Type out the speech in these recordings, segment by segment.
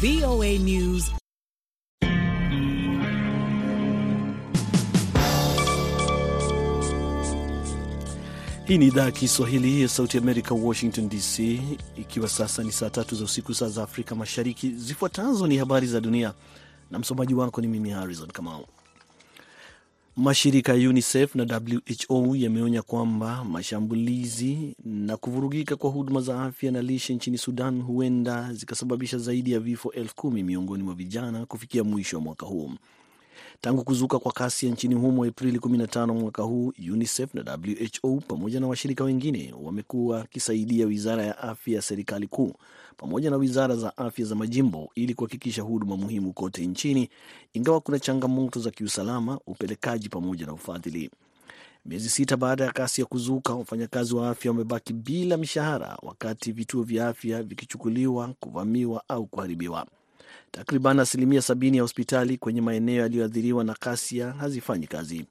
VOA News. Hii ni idhaa ya Kiswahili ya Sauti Amerika, Washington DC, ikiwa sasa ni saa tatu za usiku, saa za Afrika Mashariki. Zifuatazo ni habari za dunia na msomaji wako ni mimi Harrison Kamau. Mashirika ya UNICEF na WHO yameonya kwamba mashambulizi na kuvurugika kwa huduma za afya na lishe nchini Sudan huenda zikasababisha zaidi ya vifo elfu kumi miongoni mwa vijana kufikia mwisho wa mwaka huu. Tangu kuzuka kwa kasi nchini humo Aprili 15 mwaka huu, UNICEF na WHO pamoja na washirika wengine wamekuwa wakisaidia wizara ya afya ya serikali kuu pamoja na wizara za afya za majimbo ili kuhakikisha huduma muhimu kote nchini, ingawa kuna changamoto za kiusalama, upelekaji pamoja na ufadhili. Miezi sita baada ya kasi ya kuzuka, wafanyakazi wa afya wamebaki bila mishahara, wakati vituo vya afya vikichukuliwa, kuvamiwa au kuharibiwa. Takriban asilimia sabini ya hospitali kwenye maeneo yaliyoathiriwa na kasia hazifanyi kazi.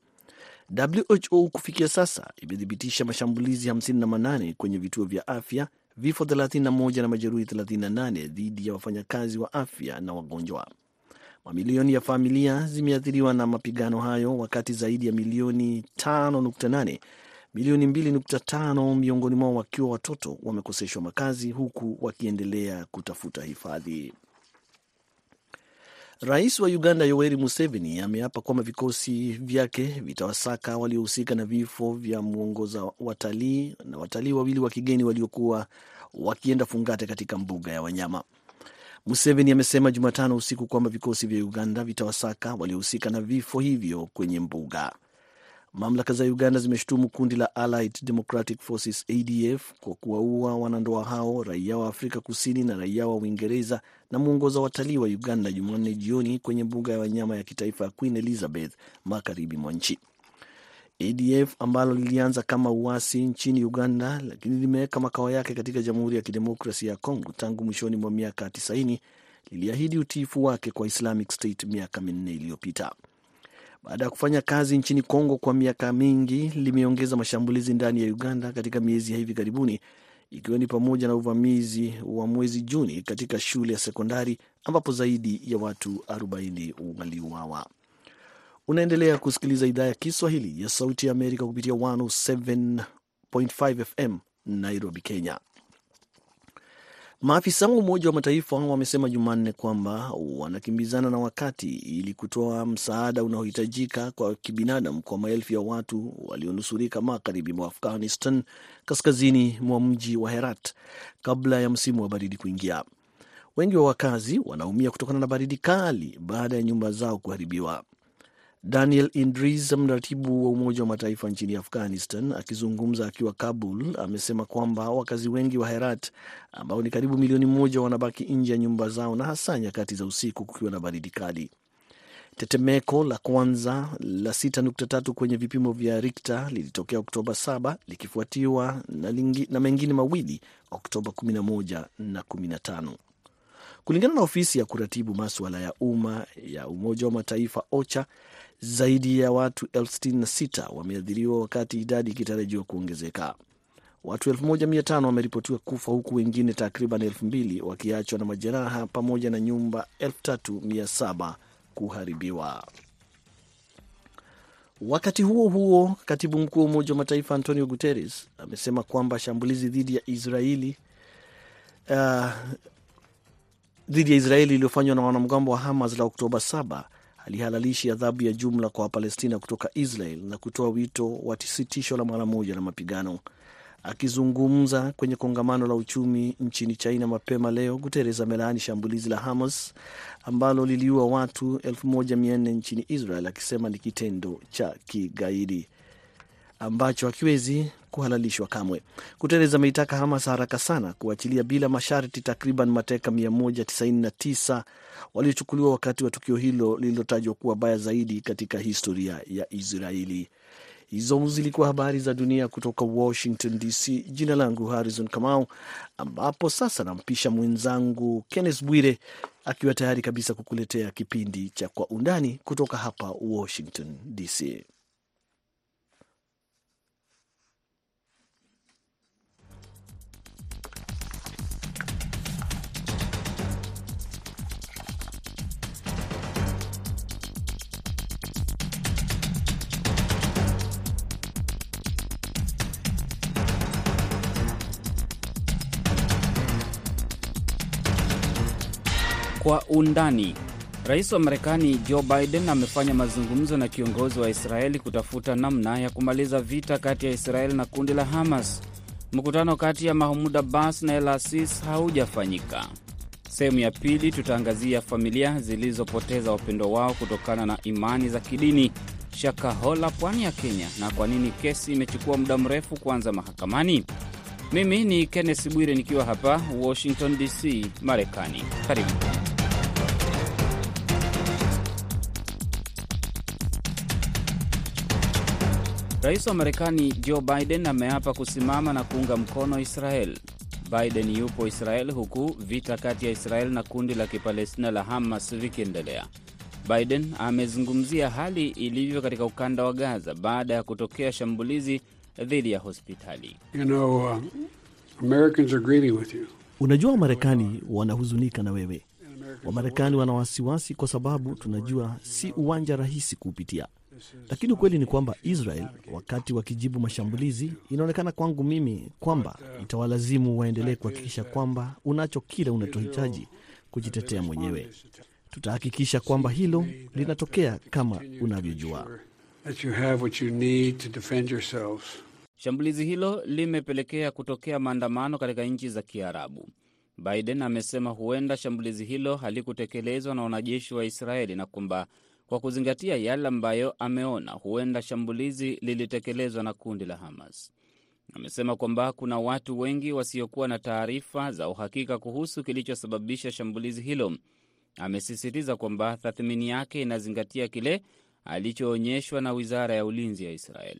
WHO kufikia sasa imethibitisha mashambulizi 58 kwenye vituo vya afya, vifo 31 na majeruhi 38 dhidi ya wafanyakazi wa afya na wagonjwa. Mamilioni ya familia zimeathiriwa na mapigano hayo, wakati zaidi ya milioni 5.8 milioni 2.5 miongoni mwao wakiwa watoto wamekoseshwa makazi, huku wakiendelea kutafuta hifadhi. Rais wa Uganda Yoweri Museveni ameapa kwamba vikosi vyake vitawasaka waliohusika na vifo vya mwongoza watalii na watalii wawili wa kigeni waliokuwa wakienda fungate katika mbuga ya wanyama. Museveni amesema Jumatano usiku kwamba vikosi vya Uganda vitawasaka waliohusika na vifo hivyo kwenye mbuga. Mamlaka za Uganda zimeshutumu kundi la Allied Democratic Forces ADF kwa kuwaua wanandoa hao, raia wa Afrika Kusini na raia wa Uingereza na mwongoza watalii wa Uganda Jumanne jioni kwenye mbuga ya wanyama ya kitaifa ya Queen Elizabeth magharibi mwa nchi. ADF ambalo lilianza kama uasi nchini Uganda lakini limeweka makao yake katika Jamhuri ya Kidemokrasia ya Kongo tangu mwishoni mwa miaka 90 liliahidi utiifu wake kwa Islamic State miaka minne iliyopita. Baada ya kufanya kazi nchini Kongo kwa miaka mingi, limeongeza mashambulizi ndani ya Uganda katika miezi ya hivi karibuni, ikiwa ni pamoja na uvamizi wa mwezi Juni katika shule ya sekondari ambapo zaidi ya watu 40 waliuawa. Unaendelea kusikiliza idhaa ya Kiswahili ya Sauti ya Amerika kupitia 107.5 FM Nairobi, Kenya. Maafisa wa Umoja wa Mataifa wamesema Jumanne kwamba wanakimbizana na wakati ili kutoa msaada unaohitajika kwa kibinadamu kwa maelfu ya watu walionusurika magharibi mwa Afghanistan, kaskazini mwa mji wa Herat kabla ya msimu wa baridi kuingia. Wengi wa wakazi wanaumia kutokana na baridi kali baada ya nyumba zao kuharibiwa. Daniel Indris, mratibu wa Umoja wa Mataifa nchini Afghanistan, akizungumza akiwa Kabul, amesema kwamba wakazi wengi wa Herat ambao ni karibu milioni moja wanabaki nje ya nyumba zao na hasa nyakati za usiku kukiwa na baridi kali. Tetemeko la kwanza la 6.3 kwenye vipimo vya Richter lilitokea Oktoba 7 likifuatiwa na, na mengine mawili Oktoba 11 na 15. Kulingana na ofisi ya kuratibu maswala ya umma ya Umoja wa Mataifa OCHA, zaidi ya watu elfu sitini na sita wameathiriwa wakati idadi ikitarajiwa kuongezeka. Watu elfu moja mia tano wameripotiwa kufa huku wengine takriban elfu mbili wakiachwa na majeraha pamoja na nyumba elfu tatu mia saba kuharibiwa. Wakati huo huo, katibu mkuu wa Umoja wa Mataifa Antonio Guterres amesema kwamba shambulizi dhidi ya Israeli uh, dhidi ya Israeli iliyofanywa na wanamgambo wa Hamas la Oktoba 7 alihalalishi adhabu ya jumla kwa Wapalestina kutoka Israel na kutoa wito wa sitisho la mara moja la mapigano. Akizungumza kwenye kongamano la uchumi nchini China mapema leo, Guterres amelaani shambulizi la Hamas ambalo liliua watu 1400 nchini Israel, akisema ni kitendo cha kigaidi ambacho hakiwezi kuhalalishwa kamwe. Guterres ameitaka Hamas haraka sana kuachilia bila masharti takriban mateka 199 waliochukuliwa wakati wa tukio hilo lililotajwa kuwa baya zaidi katika historia ya Israeli. Hizo zilikuwa habari za dunia kutoka Washington DC. Jina langu Harrison Kamau, ambapo sasa nampisha mwenzangu Kenneth Bwire akiwa tayari kabisa kukuletea kipindi cha Kwa Undani kutoka hapa Washington DC. Kwa undani. Rais wa Marekani Joe Biden amefanya mazungumzo na kiongozi wa Israeli kutafuta namna ya kumaliza vita kati ya Israeli na kundi la Hamas. Mkutano kati ya Mahmud Abbas na El Asis haujafanyika. Sehemu ya pili tutaangazia familia zilizopoteza wapendo wao kutokana na imani za kidini Shakahola, pwani ya Kenya, na kwa nini kesi imechukua muda mrefu kuanza mahakamani. Mimi ni Kenneth Bwire nikiwa hapa Washington DC, Marekani. Karibu. Rais wa Marekani Joe Biden ameapa kusimama na kuunga mkono Israel. Biden yupo Israel huku vita kati ya Israel na kundi la Kipalestina la Hamas vikiendelea. Biden amezungumzia hali ilivyo katika ukanda wa Gaza baada ya kutokea shambulizi dhidi ya hospitali. You know, uh, Americans are grieving with you. Unajua, Wamarekani wanahuzunika na wewe. Wamarekani wana wasiwasi kwa sababu tunajua si uwanja rahisi kuupitia, lakini ukweli ni kwamba Israel wakati wakijibu mashambulizi, inaonekana kwangu mimi kwamba itawalazimu waendelee kuhakikisha kwamba unacho kile unachohitaji kujitetea mwenyewe. Tutahakikisha kwamba hilo linatokea kama unavyojua. Shambulizi hilo limepelekea kutokea maandamano katika nchi za Kiarabu. Biden amesema huenda shambulizi hilo halikutekelezwa na wanajeshi wa Israeli na kwamba kwa kuzingatia yale ambayo ameona, huenda shambulizi lilitekelezwa na kundi la Hamas. Amesema kwamba kuna watu wengi wasiokuwa na taarifa za uhakika kuhusu kilichosababisha shambulizi hilo. Amesisitiza kwamba tathmini yake inazingatia kile alichoonyeshwa na wizara ya ulinzi ya Israel.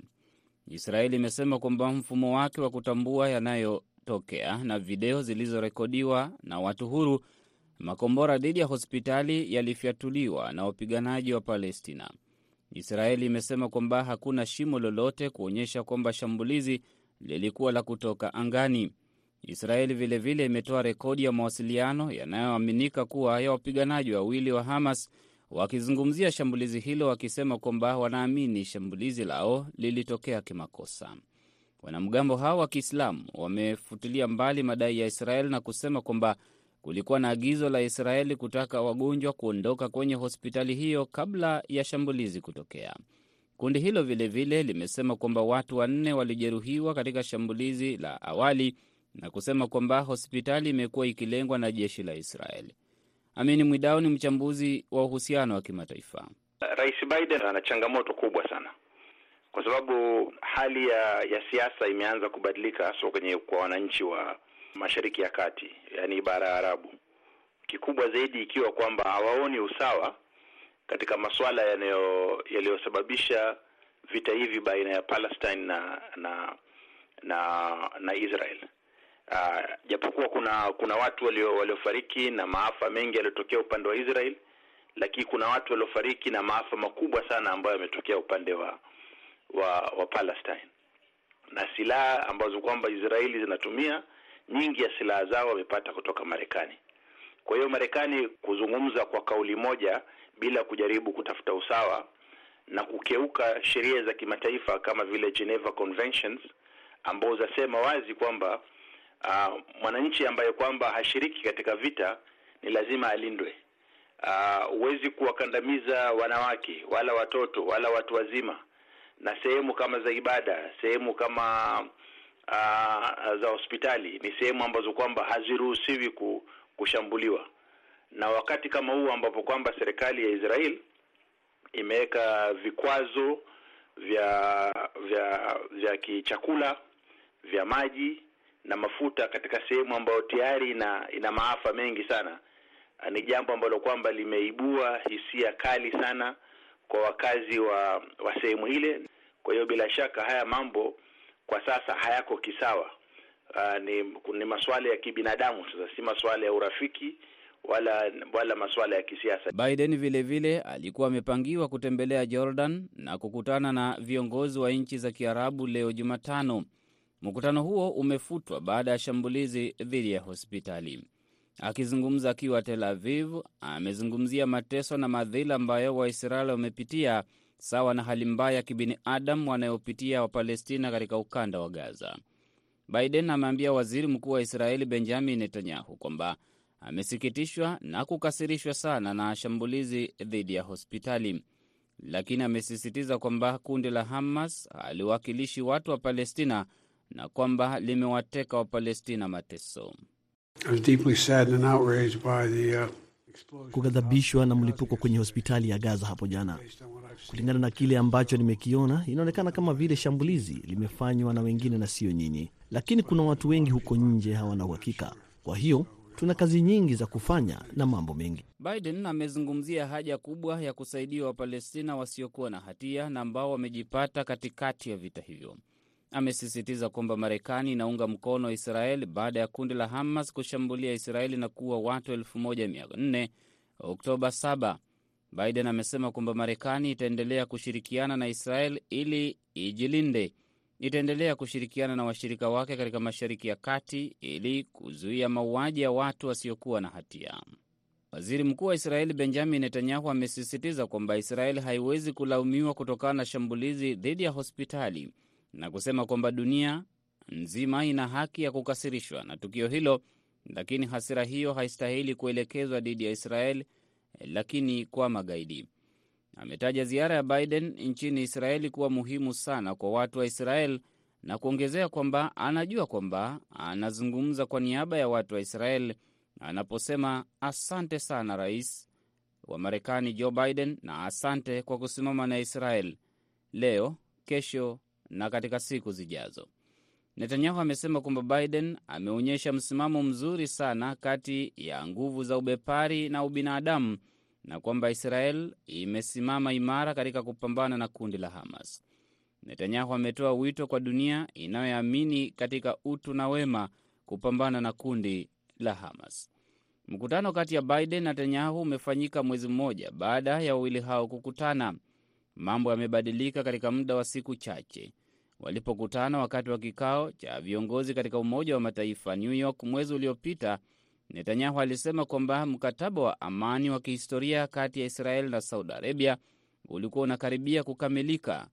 Israeli imesema kwamba mfumo wake wa kutambua yanayotokea na video zilizorekodiwa na watu huru, makombora dhidi ya hospitali yalifyatuliwa na wapiganaji wa Palestina. Israeli imesema kwamba hakuna shimo lolote kuonyesha kwamba shambulizi lilikuwa la kutoka angani. Israeli vilevile imetoa rekodi ya mawasiliano yanayoaminika kuwa ya wapiganaji wawili wa Hamas wakizungumzia shambulizi hilo, wakisema kwamba wanaamini shambulizi lao lilitokea kimakosa. Wanamgambo hao wa Kiislamu wamefutilia mbali madai ya Israeli na kusema kwamba kulikuwa na agizo la Israeli kutaka wagonjwa kuondoka kwenye hospitali hiyo kabla ya shambulizi kutokea. Kundi hilo vilevile vile limesema kwamba watu wanne walijeruhiwa katika shambulizi la awali na kusema kwamba hospitali imekuwa ikilengwa na jeshi la Israeli. Amini Mwidau ni mchambuzi wa uhusiano wa kimataifa. Rais Biden ana changamoto kubwa sana, kwa sababu hali ya ya siasa imeanza kubadilika, haswa kwenye kwa wananchi wa Mashariki ya Kati, yaani bara ya Arabu, kikubwa zaidi ikiwa kwamba hawaoni usawa katika masuala yaliyosababisha vita hivi baina ya Palestine na na na, na Israel. Uh, japokuwa kuna kuna watu waliofariki na maafa mengi yaliyotokea upande wa Israel, lakini kuna watu waliofariki na maafa makubwa sana ambayo yametokea upande wa wa, wa Palestine, na silaha ambazo kwamba Israeli zinatumia nyingi ya silaha zao wamepata kutoka Marekani. Kwa hiyo Marekani kuzungumza kwa kauli moja bila kujaribu kutafuta usawa na kukeuka sheria za kimataifa kama vile Geneva Conventions ambao zasema wazi kwamba Uh, mwananchi ambaye kwamba hashiriki katika vita ni lazima alindwe. Huwezi uh, kuwakandamiza wanawake wala watoto wala watu wazima, na sehemu kama za ibada, sehemu kama uh, za hospitali ni sehemu ambazo kwamba haziruhusiwi kushambuliwa. Na wakati kama huu ambapo kwamba serikali ya Israel imeweka vikwazo vya vya vya kichakula, vya maji na mafuta katika sehemu ambayo tayari ina ina maafa mengi sana, ni jambo ambalo kwamba limeibua hisia kali sana kwa wakazi wa wa sehemu ile. Kwa hiyo bila shaka haya mambo kwa sasa hayako kisawa. Uh, ni, ni masuala ya kibinadamu sasa, si masuala ya urafiki wala wala masuala ya kisiasa. Biden vilevile vile alikuwa amepangiwa kutembelea Jordan na kukutana na viongozi wa nchi za Kiarabu leo Jumatano. Mkutano huo umefutwa baada ya shambulizi dhidi ya hospitali. Akizungumza akiwa Tel Aviv, amezungumzia mateso na madhila ambayo Waisraeli wamepitia sawa na hali mbaya ya kibinadamu wanayopitia Wapalestina katika ukanda wa Gaza. Biden ameambia waziri mkuu wa Israeli Benjamin Netanyahu kwamba amesikitishwa na kukasirishwa sana na shambulizi dhidi ya hospitali, lakini amesisitiza kwamba kundi la Hamas haliwakilishi watu wa Palestina na kwamba limewateka Wapalestina mateso. Kughadhabishwa na mlipuko kwenye hospitali ya Gaza hapo jana. Kulingana na kile ambacho nimekiona, inaonekana kama vile shambulizi limefanywa na wengine na sio nyinyi, lakini kuna watu wengi huko nje hawana uhakika. Kwa hiyo tuna kazi nyingi za kufanya na mambo mengi. Biden amezungumzia haja kubwa ya kusaidia Wapalestina wasiokuwa na hatia na ambao wamejipata katikati ya vita hivyo. Amesisitiza kwamba Marekani inaunga mkono Israeli baada ya kundi la Hamas kushambulia Israeli na kuua watu 1400 Oktoba 7. Biden amesema kwamba Marekani itaendelea kushirikiana na Israel ili ijilinde. Itaendelea kushirikiana na washirika wake katika Mashariki ya Kati ili kuzuia mauaji ya watu wasiokuwa na hatia. Waziri Mkuu wa Israeli Benjamin Netanyahu amesisitiza kwamba Israeli haiwezi kulaumiwa kutokana na shambulizi dhidi ya hospitali na kusema kwamba dunia nzima ina haki ya kukasirishwa na tukio hilo, lakini hasira hiyo haistahili kuelekezwa dhidi ya Israeli lakini kwa magaidi. Ametaja ziara ya Biden nchini Israeli kuwa muhimu sana kwa watu wa Israel na kuongezea kwamba anajua kwamba anazungumza kwa niaba ya watu wa Israel anaposema asante sana rais wa Marekani Joe Biden na asante kwa kusimama na Israel leo, kesho na katika siku zijazo. Netanyahu amesema kwamba Biden ameonyesha msimamo mzuri sana kati ya nguvu za ubepari na ubinadamu na kwamba Israel imesimama imara katika kupambana na kundi la Hamas. Netanyahu ametoa wito kwa dunia inayoamini katika utu na wema kupambana na kundi la Hamas. Mkutano kati ya Biden na Netanyahu umefanyika mwezi mmoja baada ya wawili hao kukutana. Mambo yamebadilika katika muda wa siku chache walipokutana wakati wa kikao cha viongozi katika Umoja wa Mataifa New York mwezi uliopita. Netanyahu alisema kwamba mkataba wa amani wa kihistoria kati ya Israeli na Saudi Arabia ulikuwa unakaribia kukamilika.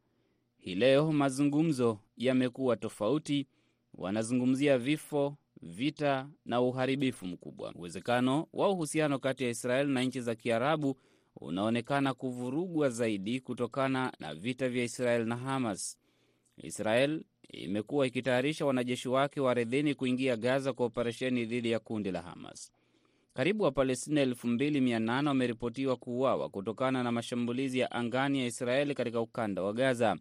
Hii leo mazungumzo yamekuwa tofauti, wanazungumzia vifo, vita na uharibifu mkubwa. Uwezekano wa uhusiano kati ya Israeli na nchi za Kiarabu unaonekana kuvurugwa zaidi kutokana na vita vya Israeli na Hamas. Israel imekuwa ikitayarisha wanajeshi wake wa ardhini kuingia Gaza kwa operesheni dhidi ya kundi la Hamas. Karibu Wapalestina 2800 wameripotiwa kuuawa kutokana na mashambulizi ya angani ya Israeli katika ukanda wa Gaza.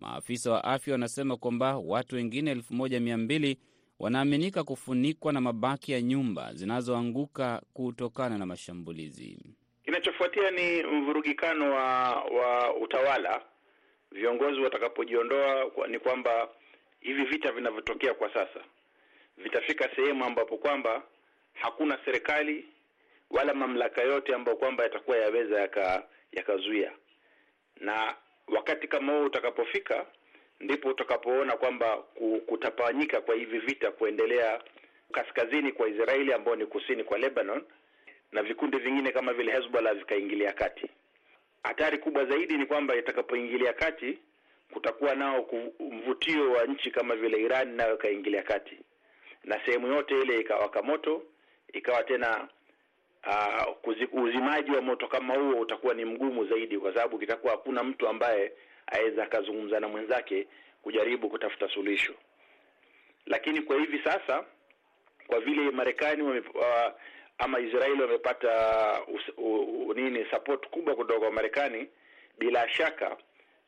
Maafisa wa afya wanasema kwamba watu wengine 1200 wanaaminika kufunikwa na mabaki ya nyumba zinazoanguka kutokana na mashambulizi. Kinachofuatia ni mvurugikano wa, wa utawala viongozi watakapojiondoa kwa, ni kwamba hivi vita vinavyotokea kwa sasa vitafika sehemu ambapo kwamba hakuna serikali wala mamlaka yote ambayo kwamba yatakuwa yaweza yakazuia yaka, na wakati kama huo utakapofika, ndipo utakapoona kwamba kutapanyika kwa hivi vita kuendelea kaskazini kwa Israeli ambao ni kusini kwa Lebanon na vikundi vingine kama vile Hezbollah vikaingilia kati. Hatari kubwa zaidi ni kwamba itakapoingilia kati kutakuwa nao mvutio wa nchi kama vile Iran nayo ikaingilia kati, na sehemu yote ile ikawaka moto, ikawa tena uh, uzimaji wa moto kama huo utakuwa ni mgumu zaidi, kwa sababu kitakuwa hakuna mtu ambaye aweza akazungumza na mwenzake kujaribu kutafuta suluhisho. Lakini kwa hivi sasa, kwa vile Marekani uh, ama Israeli wamepata nini support kubwa kutoka kwa Marekani, bila shaka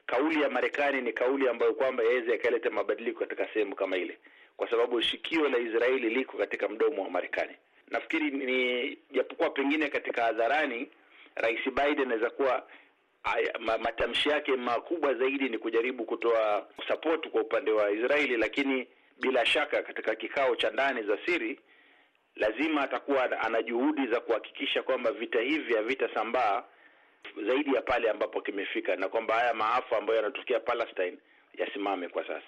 kauli ya Marekani ni kauli ambayo kwamba yaweza yakaleta mabadiliko katika sehemu kama ile, kwa sababu shikio la Israeli liko katika mdomo wa Marekani. Nafikiri ni japokuwa pengine katika hadharani Rais Biden anaweza kuwa matamshi yake makubwa zaidi ni kujaribu kutoa support kwa upande wa Israeli, lakini bila shaka katika kikao cha ndani za siri lazima atakuwa ana juhudi za kuhakikisha kwamba vita hivi havitasambaa zaidi ya pale ambapo kimefika, na kwamba haya maafa ambayo yanatokea Palestine yasimame kwa sasa.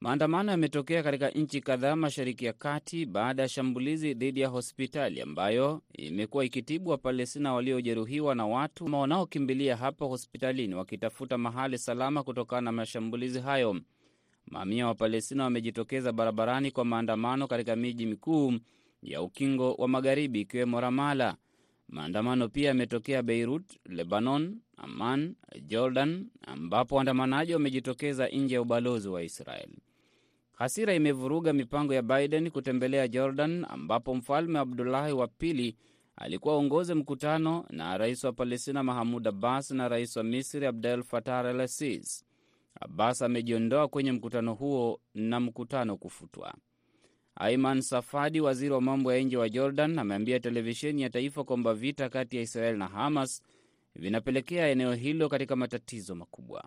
Maandamano yametokea katika nchi kadhaa Mashariki ya Kati baada ya shambulizi dhidi ya hospitali ambayo imekuwa ikitibu Wapalestina waliojeruhiwa na watu wanaokimbilia hapo hospitalini wakitafuta mahali salama kutokana na mashambulizi hayo. Mamia wa Palestina wamejitokeza barabarani kwa maandamano katika miji mikuu ya ukingo wa magharibi ikiwemo Ramala. Maandamano pia yametokea Beirut, Lebanon, Amman, Jordan, ambapo waandamanaji wamejitokeza nje ya ubalozi wa Israel. Hasira imevuruga mipango ya Biden kutembelea Jordan, ambapo mfalme Abdulahi wa pili alikuwa aongoze mkutano na rais wa Palestina Mahmud Abbas na rais wa Misri Abdel Fattah el Sisi. Abbas amejiondoa kwenye mkutano huo na mkutano kufutwa. Aiman Safadi, waziri wa mambo ya nje wa Jordan, ameambia televisheni ya taifa kwamba vita kati ya Israel na Hamas vinapelekea eneo hilo katika matatizo makubwa.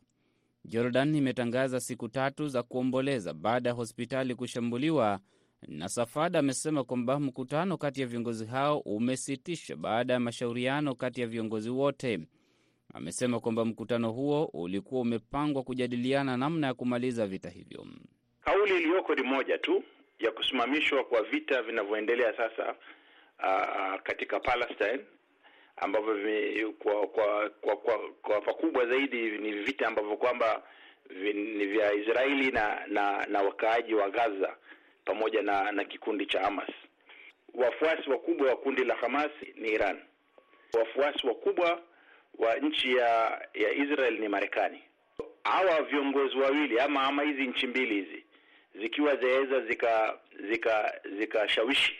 Jordan imetangaza siku tatu za kuomboleza baada ya hospitali kushambuliwa, na Safadi amesema kwamba mkutano kati ya viongozi hao umesitishwa baada ya mashauriano kati ya viongozi wote. Amesema kwamba mkutano huo ulikuwa umepangwa kujadiliana namna ya kumaliza vita hivyo. Kauli iliyoko ni moja tu ya kusimamishwa kwa vita vinavyoendelea sasa uh, katika Palestine ambavyo kwa kwa kwa kwa pakubwa zaidi ni vita ambavyo kwamba ni vya Israeli na na, na wakaaji wa Gaza pamoja na na kikundi cha Hamas. Wafuasi wakubwa wa kundi la Hamas ni Iran. Wafuasi wakubwa wa nchi ya ya Israel ni Marekani. Hawa viongozi wawili ama ama hizi nchi mbili hizi zikiwa zaweza zika zika zikashawishi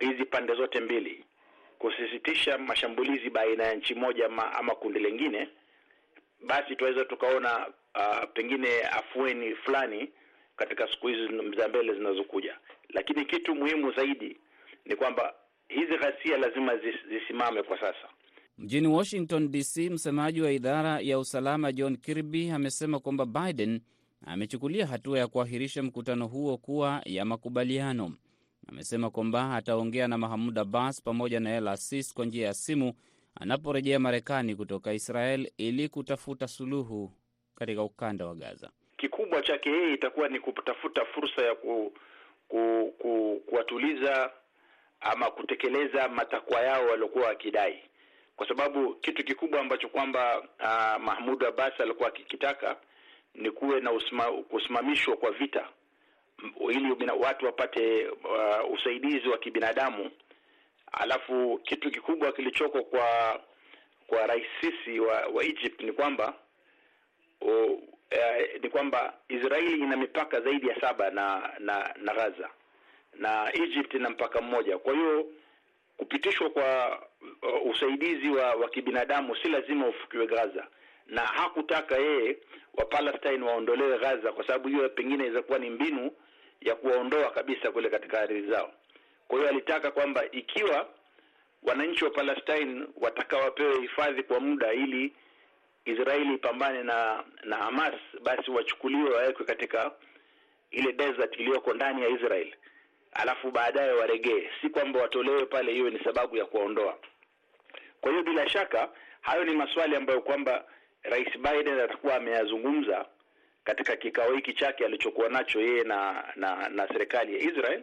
hizi pande zote mbili kusisitisha mashambulizi baina ya nchi moja ama, ama kundi lingine, basi tunaweza tukaona uh, pengine afueni fulani katika siku hizi za mbele zinazokuja. Lakini kitu muhimu zaidi ni kwamba hizi ghasia lazima zis, zisimame kwa sasa. Mjini Washington DC, msemaji wa idara ya usalama John Kirby amesema kwamba Biden amechukulia hatua ya kuahirisha mkutano huo kuwa ya makubaliano. Amesema kwamba ataongea na Mahmud Abbas pamoja na El Asis kwa njia ya simu anaporejea Marekani kutoka Israel ili kutafuta suluhu katika ukanda wa Gaza. Kikubwa chake yeye itakuwa ni kutafuta fursa ya ku, ku, ku, kuwatuliza ama kutekeleza matakwa yao waliokuwa wakidai, kwa sababu kitu kikubwa ambacho kwamba uh, Mahmud Abbas alikuwa akikitaka ni kuwe na usma, kusimamishwa kwa vita ili watu wapate uh, usaidizi wa kibinadamu. Alafu kitu kikubwa kilichoko kwa kwa rais Sisi wa, wa Egypt ni kwamba uh, ni kwamba Israeli ina mipaka zaidi ya saba na na, na Gaza na Egypt ina mpaka mmoja. Kwa hiyo kupitishwa kwa uh, usaidizi wa, wa kibinadamu si lazima ufikiwe Gaza, na hakutaka yeye Wapalestine waondolewe Gaza kwa sababu hiyo pengine inaweza kuwa ni mbinu ya kuwaondoa kabisa kule katika ardhi zao. Kwa hiyo alitaka kwamba ikiwa wananchi wa Palestine wataka wapewe hifadhi kwa muda ili Israeli ipambane na na Hamas, basi wachukuliwe wawekwe katika ile desert iliyoko ndani ya Israel, alafu baadaye waregee, si kwamba watolewe pale hiyo ni sababu ya kuwaondoa. Kwa hiyo bila shaka hayo ni maswali ambayo kwamba Rais Biden atakuwa ameyazungumza katika kikao hiki chake alichokuwa nacho yeye na na, na serikali ya Israel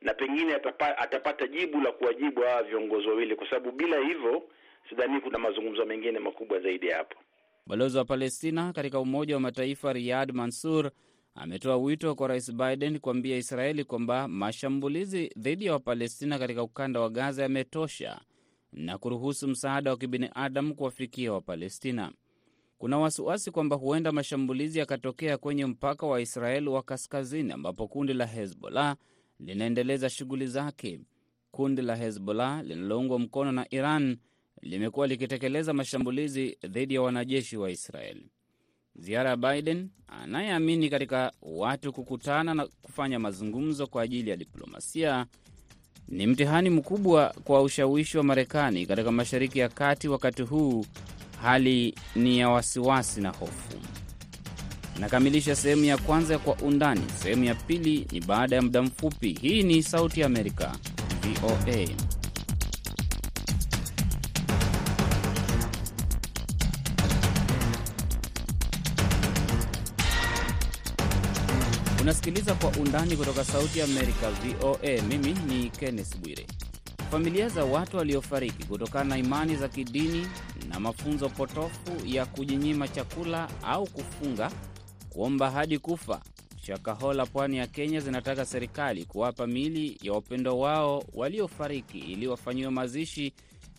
na pengine atapa, atapata jibu la kuwajibu hawa viongozi wawili, kwa sababu bila hivyo sidhani kuna mazungumzo mengine makubwa zaidi ya hapo. Balozi wa Palestina katika Umoja wa Mataifa Riyad Mansour ametoa wito kwa Rais Biden kuambia Israeli kwamba mashambulizi dhidi ya Wapalestina katika ukanda wa Gaza yametosha na kuruhusu msaada wa kibinadamu kuwafikia Wapalestina. Kuna wasiwasi kwamba huenda mashambulizi yakatokea kwenye mpaka wa Israeli wa kaskazini ambapo kundi la Hezbollah linaendeleza shughuli zake. Kundi la Hezbollah linaloungwa mkono na Iran limekuwa likitekeleza mashambulizi dhidi ya wanajeshi wa Israeli. Ziara ya Biden anayeamini katika watu kukutana na kufanya mazungumzo kwa ajili ya diplomasia ni mtihani mkubwa kwa ushawishi wa Marekani katika Mashariki ya Kati. Wakati huu hali ni ya wasiwasi na hofu. Nakamilisha sehemu ya kwanza ya Kwa Undani. Sehemu ya pili ni baada ya muda mfupi. Hii ni Sauti ya Amerika, VOA. Unasikiliza Kwa Undani kutoka Sauti ya Amerika, VOA. Mimi ni Kenneth Bwire. Familia za watu waliofariki kutokana na imani za kidini na mafunzo potofu ya kujinyima chakula au kufunga, kuomba hadi kufa, Shakahola, pwani ya Kenya, zinataka serikali kuwapa miili ya wapendwa wao waliofariki ili wafanyiwe mazishi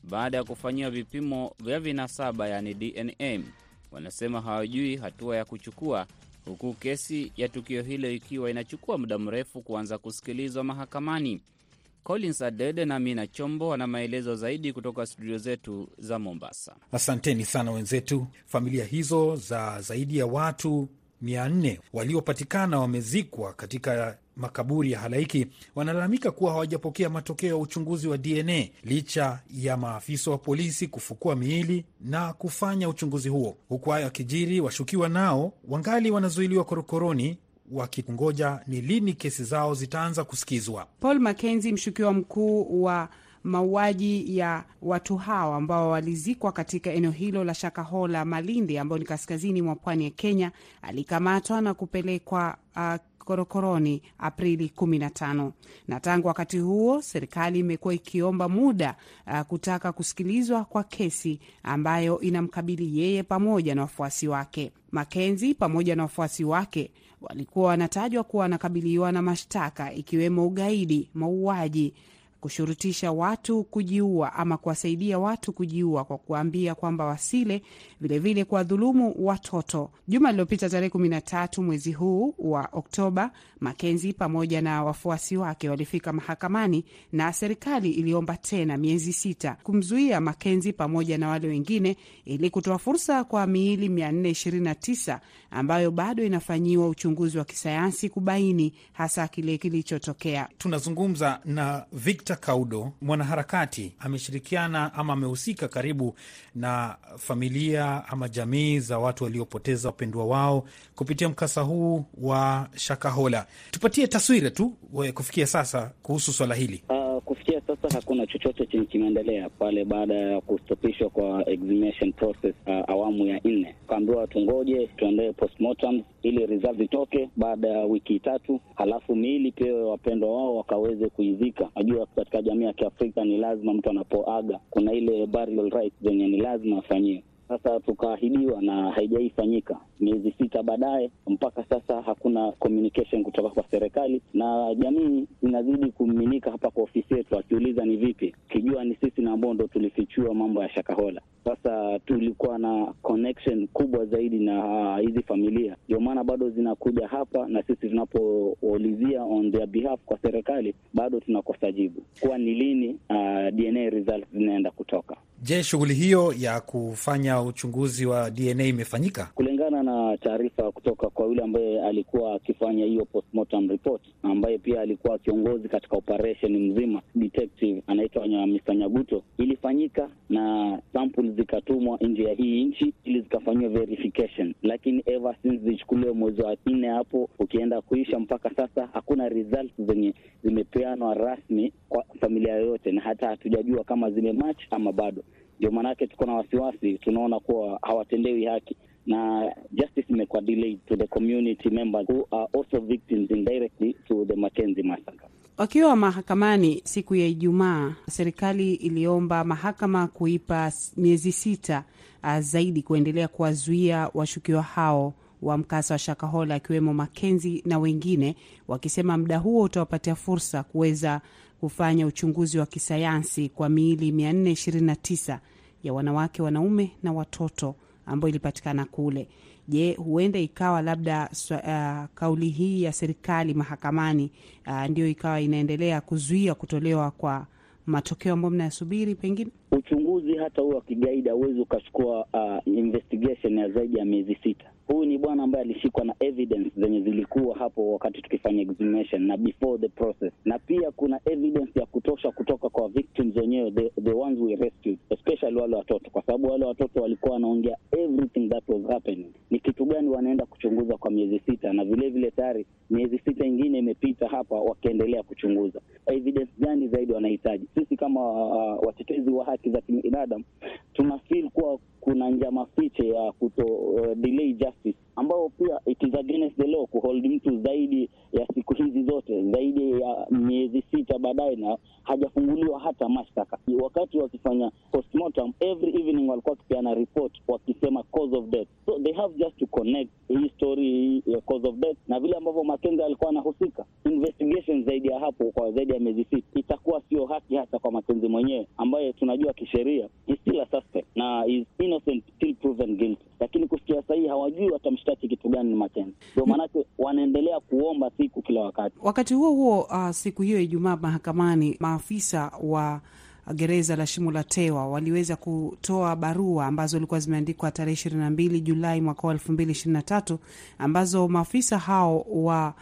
baada ya kufanyiwa vipimo vya vinasaba, yani DNA. Wanasema hawajui hatua ya kuchukua, huku kesi ya tukio hilo ikiwa inachukua muda mrefu kuanza kusikilizwa mahakamani. Collins Adede na Mina Chombo wana maelezo zaidi kutoka studio zetu za Mombasa. Asanteni sana wenzetu. Familia hizo za zaidi ya watu mia nne waliopatikana wamezikwa katika makaburi ya halaiki wanalalamika kuwa hawajapokea matokeo ya uchunguzi wa DNA licha ya maafisa wa polisi kufukua miili na kufanya uchunguzi huo. Huku hayo akijiri, washukiwa nao wangali wanazuiliwa korokoroni wakingoja ni lini kesi zao zitaanza kusikizwa. Paul Mackenzie, mshukiwa mkuu wa mauaji ya watu hawa ambao walizikwa katika eneo hilo la Shakahola, Malindi, ambayo ni kaskazini mwa pwani ya Kenya, alikamatwa na kupelekwa uh, korokoroni Aprili 15 na tangu wakati huo serikali imekuwa ikiomba muda uh, kutaka kusikilizwa kwa kesi ambayo inamkabili yeye pamoja na wafuasi wake. Makenzi pamoja na wafuasi wake walikuwa wanatajwa kuwa wanakabiliwa na mashtaka ikiwemo ugaidi, mauaji kushurutisha watu kujiua ama kuwasaidia watu kujiua kwa kuambia kwamba wasile, vilevile kuwadhulumu watoto. Juma lililopita tarehe kumi na tatu mwezi huu wa Oktoba, Makenzi pamoja na wafuasi wake walifika mahakamani na serikali iliomba tena miezi sita kumzuia Makenzi pamoja na wale wengine ili kutoa fursa kwa miili 429 ambayo bado inafanyiwa uchunguzi wa kisayansi kubaini hasa kile kilichotokea. Tunazungumza na Victor Kaudo, mwanaharakati ameshirikiana ama amehusika karibu na familia ama jamii za watu waliopoteza wapendwa wao kupitia mkasa huu wa Shakahola. Tupatie taswira tu kufikia sasa kuhusu swala hili. Sasa hakuna chochote chenye kimeendelea pale baada ya kustopishwa kwa exhumation process uh, awamu ya nne. Kaambiwa tungoje tuendee postmortem ili result itoke baada ya wiki tatu, halafu miili pewe wapendwa wao wakaweze kuizika. Najua katika jamii ya Kiafrika ni lazima mtu anapoaga kuna ile burial rites zenye ni lazima afanyiwe. Sasa tukaahidiwa na haijaifanyika. Miezi sita baadaye, mpaka sasa hakuna communication kutoka kwa serikali, na jamii zinazidi kumiminika hapa kwa ofisi yetu, akiuliza ni vipi, kijua ni sisi na ambao ndo tulifichua mambo ya Shakahola. Sasa tulikuwa na connection kubwa zaidi na hizi familia, ndio maana bado zinakuja hapa, na sisi tunapoulizia on their behalf kwa serikali bado tunakosa jibu kuwa ni lini uh, DNA results zinaenda kutoka. Je, shughuli hiyo ya kufanya uchunguzi wa DNA imefanyika? Kulingana na taarifa kutoka kwa yule ambaye alikuwa akifanya hiyo postmortem report, ambaye pia alikuwa kiongozi katika operation mzima, detective anaitwa Mr. Nyaguto, ilifanyika na samples zikatumwa nje ya hii nchi ili zikafanyiwa verification, lakini ever since zichukuliwe mwezi wa nne hapo ukienda kuisha mpaka sasa hakuna results zenye zimepeanwa rasmi kwa familia yoyote, na hata hatujajua kama zimematch ama bado. Ndio maanake tuko na wasiwasi, tunaona kuwa hawatendewi haki na justice imekuwa delayed to the community members who are also victims indirectly to the Mackenzie massacre. Wakiwa mahakamani siku ya Ijumaa, serikali iliomba mahakama kuipa miezi sita uh, zaidi kuendelea kuwazuia washukiwa hao wa mkasa wa Shakahola akiwemo Makenzi na wengine, wakisema muda huo utawapatia fursa kuweza kufanya uchunguzi wa kisayansi kwa miili 429 ya wanawake, wanaume na watoto ambayo ilipatikana kule. Je, huenda ikawa labda uh, kauli hii ya serikali mahakamani uh, ndio ikawa inaendelea kuzuia kutolewa kwa matokeo ambayo mnayasubiri pengine uchunguzi hata huo wa kigaidi hauwezi ukachukua uh, investigation ya zaidi ya miezi sita. Huyu ni bwana ambaye alishikwa na evidence zenye zilikuwa hapo wakati tukifanya examination na before the process, na pia kuna evidence ya kutosha kutoka kwa victims wenyewe, the, the ones we rescued, especially wale watoto, kwa sababu wale watoto walikuwa wanaongea everything that was happening. Ni kitu gani wanaenda kuchunguza kwa miezi sita, na vile vile tayari miezi sita ingine imepita hapa wakiendelea kuchunguza. Evidence gani zaidi wanahitaji? Sisi kama uh, watetezi wa haki za kibinadamu tuna feel kuwa kuna njama fiche ya kuto uh, delay justice ambayo pia it is against the law kuhold mtu zaidi ya siku hizi zote, zaidi ya miezi sita baadaye, na hajafunguliwa hata mashtaka. Wakati wakifanya postmortem, every evening walikuwa wakipeana report wakisema cause of death, so they have just to connect hii story ya cause of death na vile ambavyo Makenga alikuwa anahusika. Investigation zaidi ya hapo kwa zaidi ya miezi sita itakuwa sio haki hata kwa Makenzi mwenyewe ambaye tunajua kisheria is still a suspect na is innocent till proven guilty, lakini kufikia sahii hawajui watamshtaki kitu gani ni Makenzi. Ndio maanake wanaendelea kuomba siku kila wakati. Wakati huo huo, uh, siku hiyo Ijumaa mahakamani, maafisa wa gereza la Shimo la Tewa waliweza kutoa barua ambazo zilikuwa zimeandikwa tarehe ishirini na mbili Julai mwaka wa elfu mbili ishirini na tatu ambazo maafisa hao wa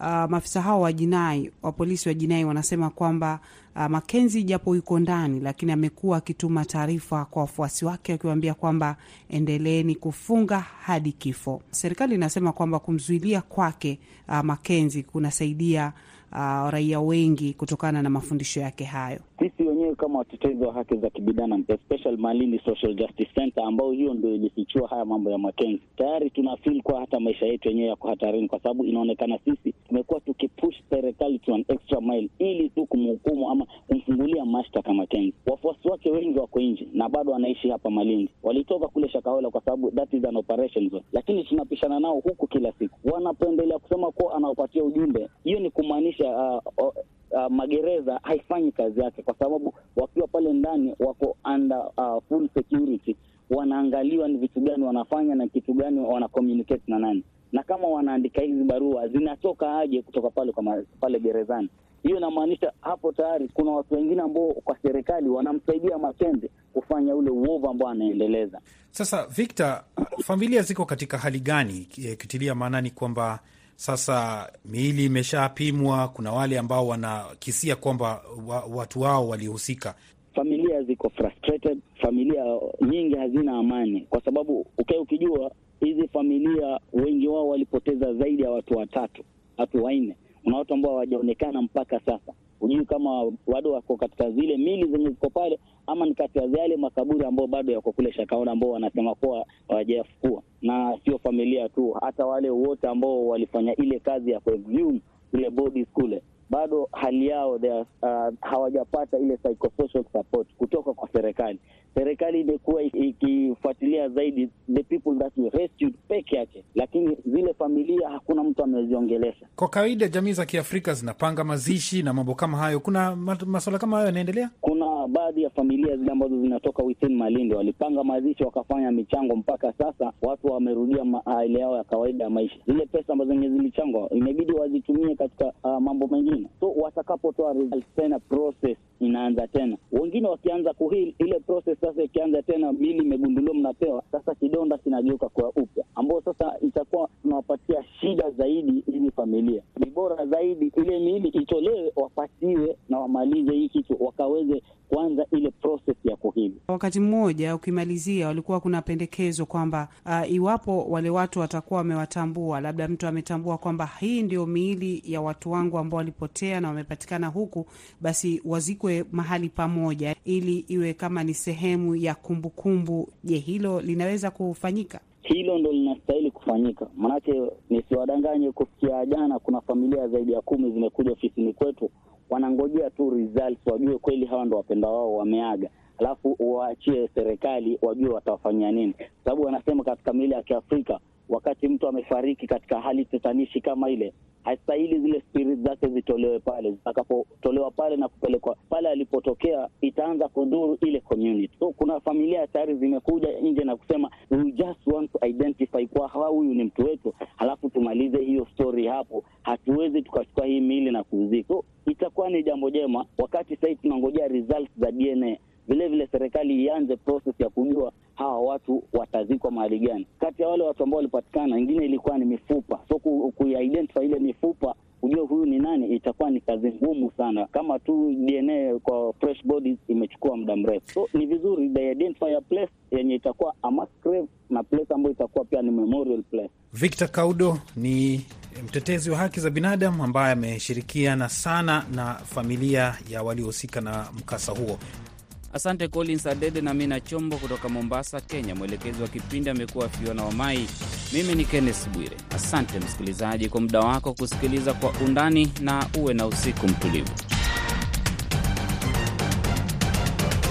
Uh, maafisa hao wa jinai wa polisi wa jinai wanasema kwamba uh, Makenzi japo yuko ndani, lakini amekuwa akituma taarifa kwa wafuasi wake akiwaambia kwamba endeleeni kufunga hadi kifo. Serikali inasema kwamba kumzuilia kwake uh, Makenzi kunasaidia uh, raia wengi kutokana na mafundisho yake hayo. Sisi wenyewe kama watetezi wa haki za kibinadamu especially Malindi Social Justice Center, ambayo hiyo ndio ilifichua haya mambo ya Makenzi, tayari tuna feel kuwa hata maisha yetu yenyewe yako hatarini, kwa sababu inaonekana sisi tumekuwa tukipush serikali to an extra mile ili tu kumhukumu ama kumfungulia mashtaka Makenzi. Wafuasi wake wengi wako nje na bado wanaishi hapa Malindi, walitoka kule Shakahola kwa sababu that is an operation zone, lakini tunapishana nao huku kila siku. Wanapoendelea kusema kuwa anaopatia ujumbe, hiyo ni kumaanisha uh, uh, Uh, magereza haifanyi kazi yake, kwa sababu wakiwa pale ndani wako under uh, full security, wanaangaliwa ni vitu gani wanafanya na kitu gani wana communicate na nani, na kama wanaandika hizi barua zinatoka aje kutoka pale kwa pale gerezani. Hiyo inamaanisha hapo tayari kuna watu wengine ambao kwa serikali wanamsaidia Makende kufanya ule uovu ambao anaendeleza. Sasa Victor, familia ziko katika hali gani, kitilia maanani kwamba sasa miili imeshapimwa, kuna wale ambao wanakisia kwamba wa, watu wao walihusika. Familia ziko frustrated, familia nyingi hazina amani, kwa sababu ukae ukijua hizi familia wengi wao walipoteza zaidi ya watu watatu, watu wanne. Kuna watu ambao hawajaonekana mpaka sasa, hujui kama bado wako katika zile mili zenye ziko pale ama ni kati ya yale makaburi ambao bado yako kule Shakaona ambao wanasema kuwa hawajafukua, Na sio familia tu, hata wale wote ambao walifanya ile kazi ya kuexhume ile bodies kule bado hali yao uh, hawajapata ile psychosocial support kutoka kwa serikali. Serikali imekuwa ikifuatilia zaidi the people that we rescued peke yake, lakini zile familia hakuna mtu ameziongelesha. Kwa kawaida jamii za Kiafrika zinapanga mazishi na mambo kama hayo. Kuna masuala kama hayo yanaendelea. Kuna baadhi ya familia zile ambazo zinatoka within Malindi walipanga mazishi wakafanya michango, mpaka sasa watu wamerudia hali yao ya kawaida ya maisha. Zile pesa ambazo zenye zilichangwa imebidi wazitumie katika uh, mambo mengine, so watakapotoa tena process inaanza tena, wengine wakianza kuhil ile process sasa ikianza tena, mili imegunduliwa, mnapewa. Sasa, kidonda kinageuka kwa upya, ambao sasa itakuwa tunawapatia shida zaidi hizi familia. Ni bora zaidi ile miili itolewe, wapatiwe na wamalize hii kitu, wakaweze kuanza ile process ya kuhili. Wakati mmoja ukimalizia, walikuwa kuna pendekezo kwamba uh, iwapo wale watu watakuwa wamewatambua, labda mtu ametambua kwamba hii ndio miili ya watu wangu ambao walipotea na wamepatikana huku, basi wazikwe mahali pamoja, ili iwe kama ni sehemu ya kumbukumbu. Je, hilo linaweza kufanyika? Hilo ndo linastahili kufanyika, maanake nisiwadanganye, kufikia jana kuna familia zaidi ya kumi zimekuja ofisini kwetu, wanangojea tu results, wajue kweli hawa ndo wapenda wao wameaga, alafu waachie serikali wajue watawafanyia nini, sababu wanasema katika mila ya Kiafrika wakati mtu amefariki katika hali tetanishi kama ile, hastahili zile spirit zake zitolewe pale. Zitakapotolewa pale na kupelekwa pale alipotokea, itaanza kudhuru ile community. So kuna familia tayari zimekuja nje na kusema we just want to identify kwa hawa, huyu ni mtu wetu, halafu tumalize hiyo story hapo. Hatuwezi tukachukua hii miili na kuuzika. So itakuwa ni jambo jema, wakati sahii tunangojea results za DNA vile vile serikali ianze process ya kujua hawa watu watazikwa mahali gani. Kati ya wale watu ambao walipatikana, ingine ilikuwa ni mifupa, so ku, kuidentify ile mifupa ujue huyu ni nani, itakuwa ni kazi ngumu sana. Kama tu DNA kwa fresh bodies imechukua muda mrefu, so ni vizuri they identify a place yenye itakuwa a mass grave na place ambayo itakuwa pia ni memorial place. Victor Kaudo ni mtetezi wa haki za binadamu ambaye ameshirikiana sana na familia ya waliohusika na mkasa huo. Asante Collins Adede na Mina Chombo kutoka Mombasa, Kenya. Mwelekezi wa kipindi amekuwa Fiona Wamai. Mimi ni Kenneth Bwire. Asante msikilizaji kwa muda wako kusikiliza Kwa Undani, na uwe na usiku mtulivu.